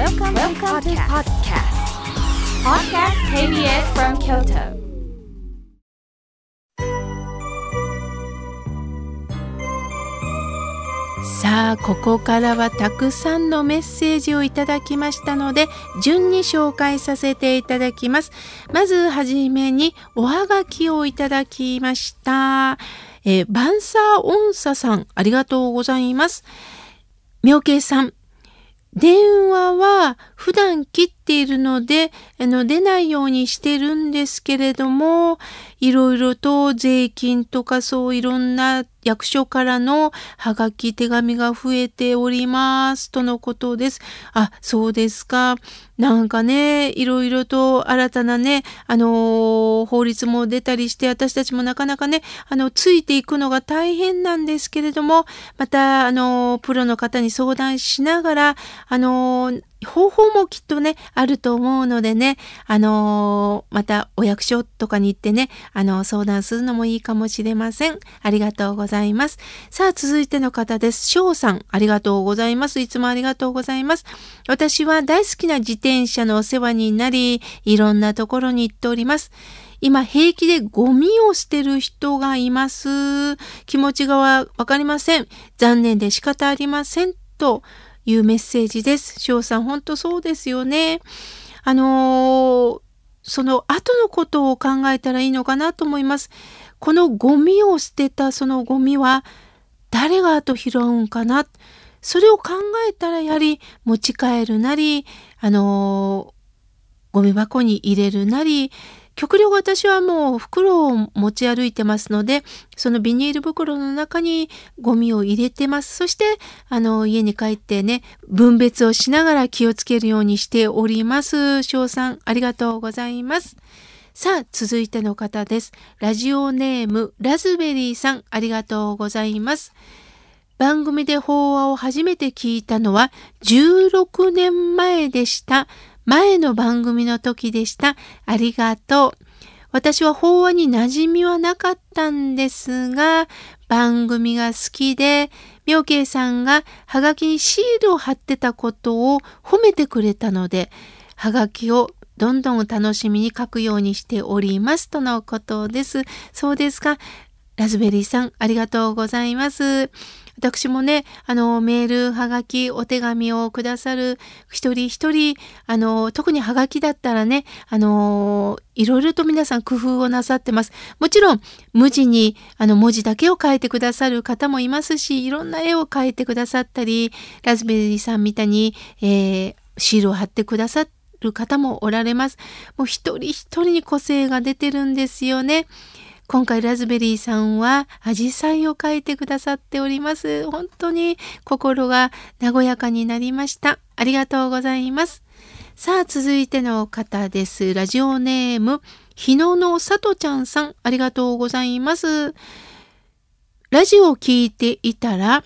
Welcome, Welcome to podcast. Podcast KBS from Kyoto. さあここからはたくさんのメッセージをいただきましたので順に紹介させていただきますまずはじめにおはがきをいただきましたえー、バンサーオンサさんありがとうございます妙慶さん電話は普段切っているのであの出ないようにしてるんですけれどもいろいろと税金とかそういろんな役所からのハガキ手紙が増えておりますとのことです。あ、そうですか。なんかね、いろいろと新たなね、あのー、法律も出たりして、私たちもなかなかね、あの、ついていくのが大変なんですけれども、また、あのー、プロの方に相談しながら、あのー方法もきっとね、あると思うのでね、あのー、またお役所とかに行ってね、あのー、相談するのもいいかもしれません。ありがとうございます。さあ、続いての方です。翔さん、ありがとうございます。いつもありがとうございます。私は大好きな自転車のお世話になり、いろんなところに行っております。今平気でゴミを捨てる人がいます。気持ちがわかりません。残念で仕方ありません。と、いうメッセージです。翔さん、本当そうですよね。あのー、その後のことを考えたらいいのかなと思います。このゴミを捨てたそのゴミは誰が後拾うんかな。それを考えたらやはり持ち帰るなり、あのー、ゴミ箱に入れるなり、極力私はもう袋を持ち歩いてますので、そのビニール袋の中にゴミを入れてます。そして、あの、家に帰ってね、分別をしながら気をつけるようにしております。翔さん、ありがとうございます。さあ、続いての方です。ラジオネーム、ラズベリーさん、ありがとうございます。番組で法話を初めて聞いたのは16年前でした。前の番組の時でした。ありがとう。私は法話に馴染みはなかったんですが、番組が好きで、妙慶さんがハガキにシールを貼ってたことを褒めてくれたので、ハガキをどんどん楽しみに書くようにしておりますとのことです。そうですか。ラズベリーさん、ありがとうございます。私もね、あの、メール、はがき、お手紙をくださる一人一人、あの、特にはがきだったらね、あの、いろいろと皆さん工夫をなさってます。もちろん、無地に、あの、文字だけを書いてくださる方もいますし、いろんな絵を描いてくださったり、ラズベリーさんみたいに、えー、シールを貼ってくださる方もおられます。もう一人一人に個性が出てるんですよね。今回ラズベリーさんはアジサイを描いてくださっております。本当に心が和やかになりました。ありがとうございます。さあ、続いての方です。ラジオネーム、日野のさとちゃんさん、ありがとうございます。ラジオを聞いていたら、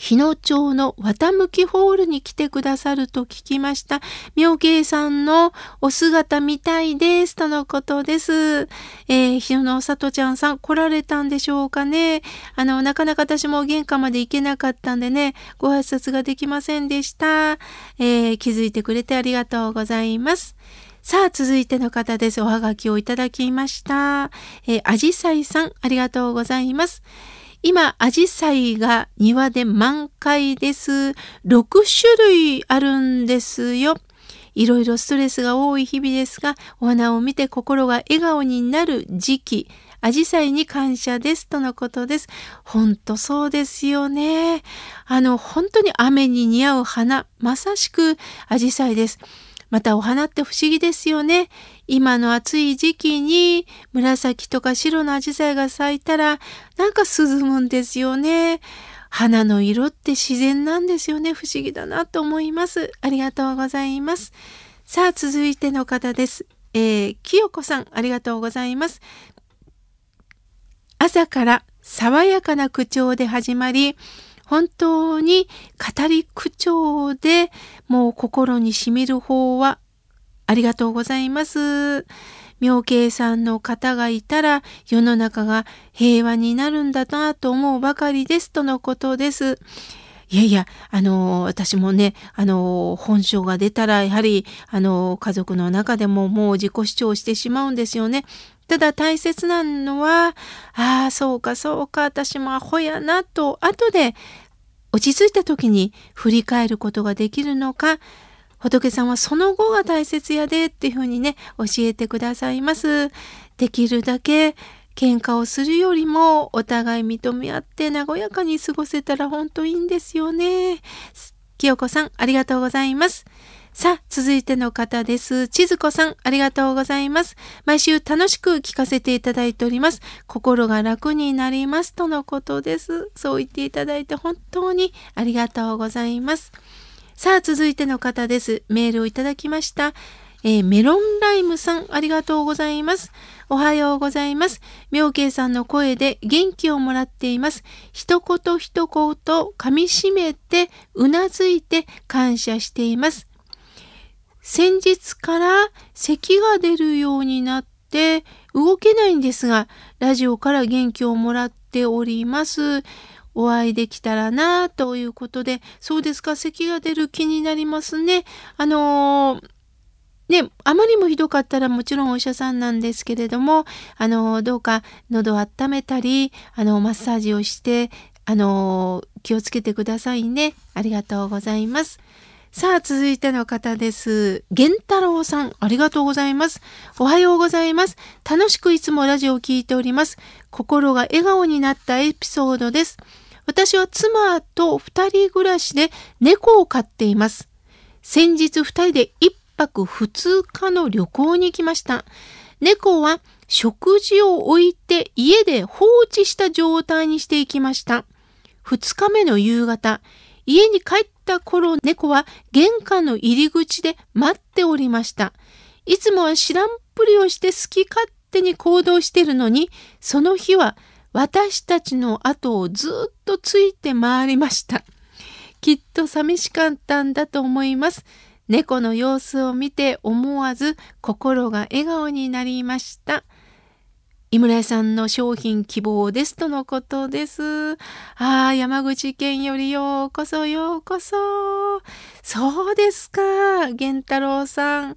日野町の綿向きホールに来てくださると聞きました。妙慶さんのお姿見たいです。とのことです。えー、日野の里ちゃんさん来られたんでしょうかね。あの、なかなか私も玄関まで行けなかったんでね、ご挨拶ができませんでした。えー、気づいてくれてありがとうございます。さあ、続いての方です。おはがきをいただきました。えー、あじさいさん、ありがとうございます。今、アジサイが庭で満開です。6種類あるんですよ。いろいろストレスが多い日々ですが、お花を見て心が笑顔になる時期、アジサイに感謝ですとのことです。ほんとそうですよね。あの、本当に雨に似合う花、まさしくアジサイです。またお花って不思議ですよね。今の暑い時期に紫とか白のアジサイが咲いたらなんか涼むんですよね。花の色って自然なんですよね。不思議だなと思います。ありがとうございます。さあ、続いての方です。えー、清子さん、ありがとうございます。朝から爽やかな口調で始まり、本当に語り口調でもう心にしみる方はありがとうございます。妙慶さんの方がいたら世の中が平和になるんだなと思うばかりですとのことです。いやいや、あの、私もね、あの、本性が出たら、やはり、あの、家族の中でももう自己主張してしまうんですよね。ただ大切なのは、ああ、そうか、そうか、私もアホやな、と、後で落ち着いた時に振り返ることができるのか、仏さんはその後が大切やでっていうふうにね、教えてくださいます。できるだけ喧嘩をするよりもお互い認め合って和やかに過ごせたら本当いいんですよね。清子さん、ありがとうございます。さあ、続いての方です。千鶴子さん、ありがとうございます。毎週楽しく聞かせていただいております。心が楽になりますとのことです。そう言っていただいて本当にありがとうございます。さあ、続いての方です。メールをいただきました。えー、メロンライムさん、ありがとうございます。おはようございます。妙慶さんの声で元気をもらっています。一言一言噛み締めて、うなずいて感謝しています。先日から咳が出るようになって動けないんですが、ラジオから元気をもらっております。お会いできたらなということで、そうですか、咳が出る気になりますね。あのーね、あまりもひどかったらもちろんお医者さんなんですけれども、あの、どうか喉を温めたり、あの、マッサージをして、あの、気をつけてくださいね。ありがとうございます。さあ、続いての方です。源太郎さん、ありがとうございます。おはようございます。楽しくいつもラジオを聴いております。心が笑顔になったエピソードです。私は妻と二人暮らしで猫を飼っています。先日二人で一泊二日の旅行に行きました。猫は食事を置いて家で放置した状態にしていきました。二日目の夕方、家に帰った頃、猫は玄関の入り口で待っておりました。いつもは知らんぷりをして好き勝手に行動してるのに、その日は私たちの後をずっとついて回りました。きっと寂しかったんだと思います。猫の様子を見て思わず心が笑顔になりました。井村屋さんの商品希望ですとのことです。ああ、山口県よりようこそようこそ。そうですか、源太郎さん。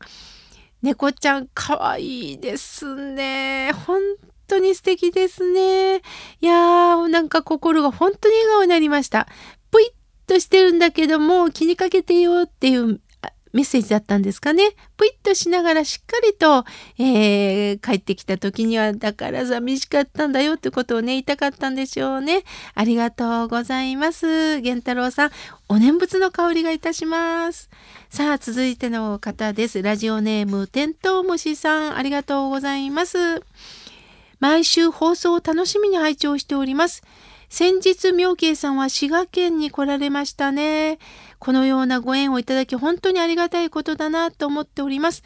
猫ちゃんかわいいですね。本当に素敵ですね。いやー、なんか心が本当に笑顔になりました。ぷいっとしてるんだけども気にかけてよっていうメッセージだったんですかね。ぷいっとしながらしっかりと、えー、帰ってきた時には、だから寂しかったんだよってことをね、言いたかったんでしょうね。ありがとうございます。源太郎さん、お念仏の香りがいたします。さあ、続いての方です。ラジオネーム、テントウムシさん、ありがとうございます。毎週放送を楽しみに拝聴しております。先日、妙慶さんは滋賀県に来られましたね。このようなご縁をいただき本当にありがたいことだなと思っております。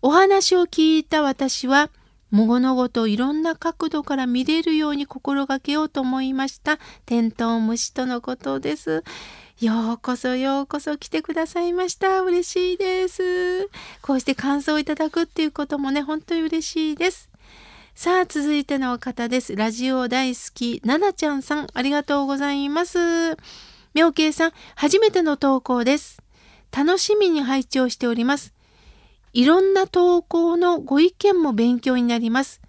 お話を聞いた私は、物事をいろんな角度から見れるように心がけようと思いました。テントウムシとのことです。ようこそようこそ来てくださいました。嬉しいです。こうして感想をいただくっていうこともね、本当に嬉しいです。さあ、続いての方です。ラジオ大好き、ななちゃんさん、ありがとうございます。妙慶さん、初めての投稿です。楽しみに拝聴しております。いろんな投稿のご意見も勉強になります。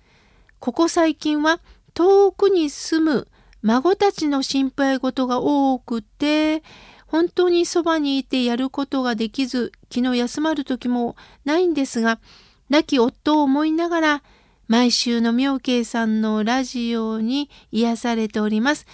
ここ最近は遠くに住む孫たちの心配事が多くて、本当にそばにいてやることができず、昨日休まる時もないんですが、亡き夫を思いながら、毎週の妙慶さんのラジオに癒されております。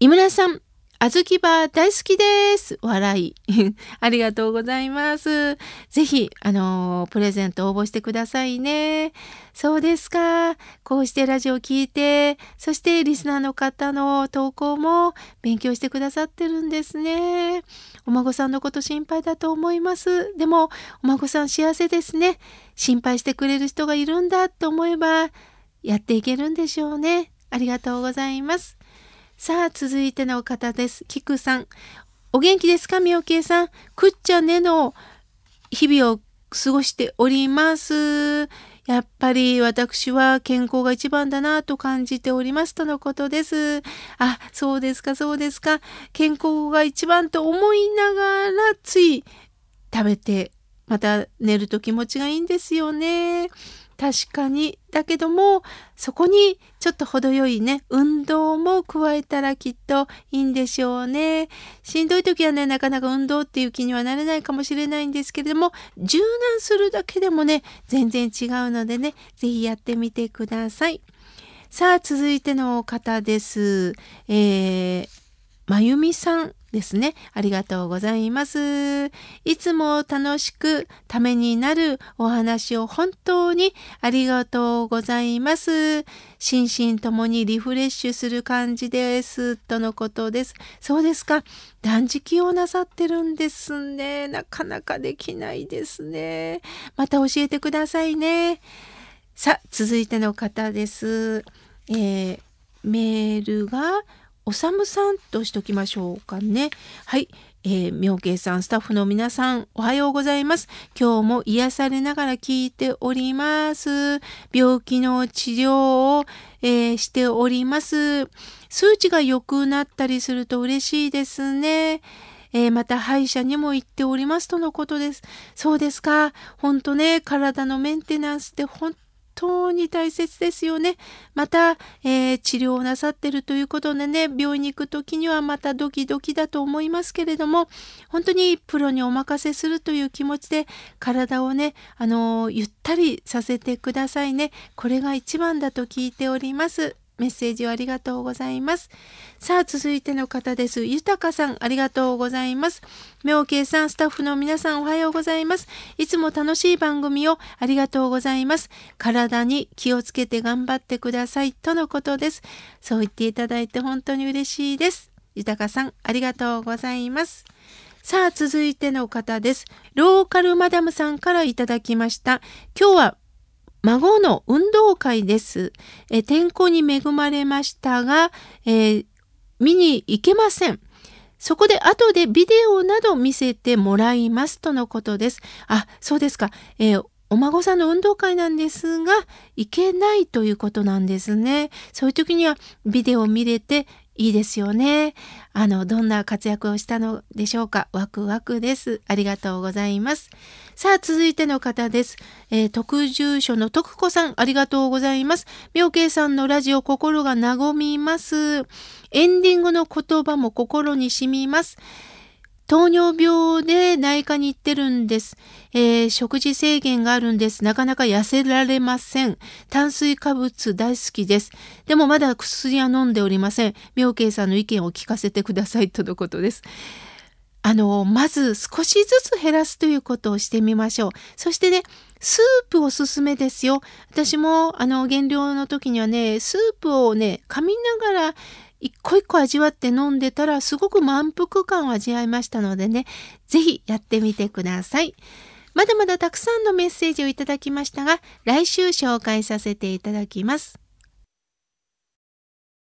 井村さん、あずきバー大好きです。笑い。ありがとうございます。ぜひ、あのー、プレゼント応募してくださいね。そうですか。こうしてラジオを聞いて、そしてリスナーの方の投稿も勉強してくださってるんですね。お孫さんのこと心配だと思います。でも、お孫さん幸せですね。心配してくれる人がいるんだと思えば、やっていけるんでしょうね。ありがとうございます。さあ、続いての方です。キクさん。お元気ですか？みおけいさん。くっちゃねの日々を過ごしております。やっぱり私は健康が一番だなと感じておりますとのことです。あ、そうですか、そうですか。健康が一番と思いながらつい食べて、また寝ると気持ちがいいんですよね。確かに。だけども、そこにちょっと程よいね、運動も加えたらきっといいんでしょうね。しんどい時はね、なかなか運動っていう気にはなれないかもしれないんですけれども、柔軟するだけでもね、全然違うのでね、是非やってみてください。さあ、続いての方です。えー、まゆみさんですね。ありがとうございます。いつも楽しくためになるお話を本当にありがとうございます。心身ともにリフレッシュする感じです。とのことです。そうですか。断食をなさってるんですね。なかなかできないですね。また教えてくださいね。さあ、続いての方です。えー、メールが、おさむさんとしときましょうかね。はい。えー、妙慶さん、スタッフの皆さん、おはようございます。今日も癒されながら聞いております。病気の治療を、えー、しております。数値が良くなったりすると嬉しいですね。えー、また歯医者にも行っておりますとのことです。そうですか。本当ね、体のメンテナンスって本当に大切ですよね。また、えー、治療をなさってるということでね、病院に行く時にはまたドキドキだと思いますけれども、本当にプロにお任せするという気持ちで、体をね、あのー、ゆったりさせてくださいね。これが一番だと聞いております。メッセージをありがとうございます。さあ、続いての方です。ゆたかさん、ありがとうございます。妙慶さん、スタッフの皆さん、おはようございます。いつも楽しい番組をありがとうございます。体に気をつけて頑張ってください。とのことです。そう言っていただいて本当に嬉しいです。ゆたかさん、ありがとうございます。さあ、続いての方です。ローカルマダムさんからいただきました。今日は孫の運動会です。え天候に恵まれましたが、えー、見に行けません。そこで後でビデオなど見せてもらいますとのことです。あ、そうですか。えー、お孫さんの運動会なんですが、行けないということなんですね。そういう時にはビデオを見れていいですよね。あの、どんな活躍をしたのでしょうか。ワクワクです。ありがとうございます。さあ、続いての方です。えー、特住所の徳子さん、ありがとうございます。妙慶さんのラジオ、心が和みます。エンディングの言葉も心に染みます。糖尿病で内科に行ってるんです、えー、食事制限があるんです。なかなか痩せられません。炭水化物大好きです。でもまだ薬は飲んでおりません。妙慶さんの意見を聞かせてくださいとのことです。あの、まず少しずつ減らすということをしてみましょう。そしてね、スープおすすめですよ。私も、あの、減量の時にはね、スープをね、噛みながら一個一個味わって飲んでたらすごく満腹感を味わいましたのでね、ぜひやってみてください。まだまだたくさんのメッセージをいただきましたが、来週紹介させていただきます。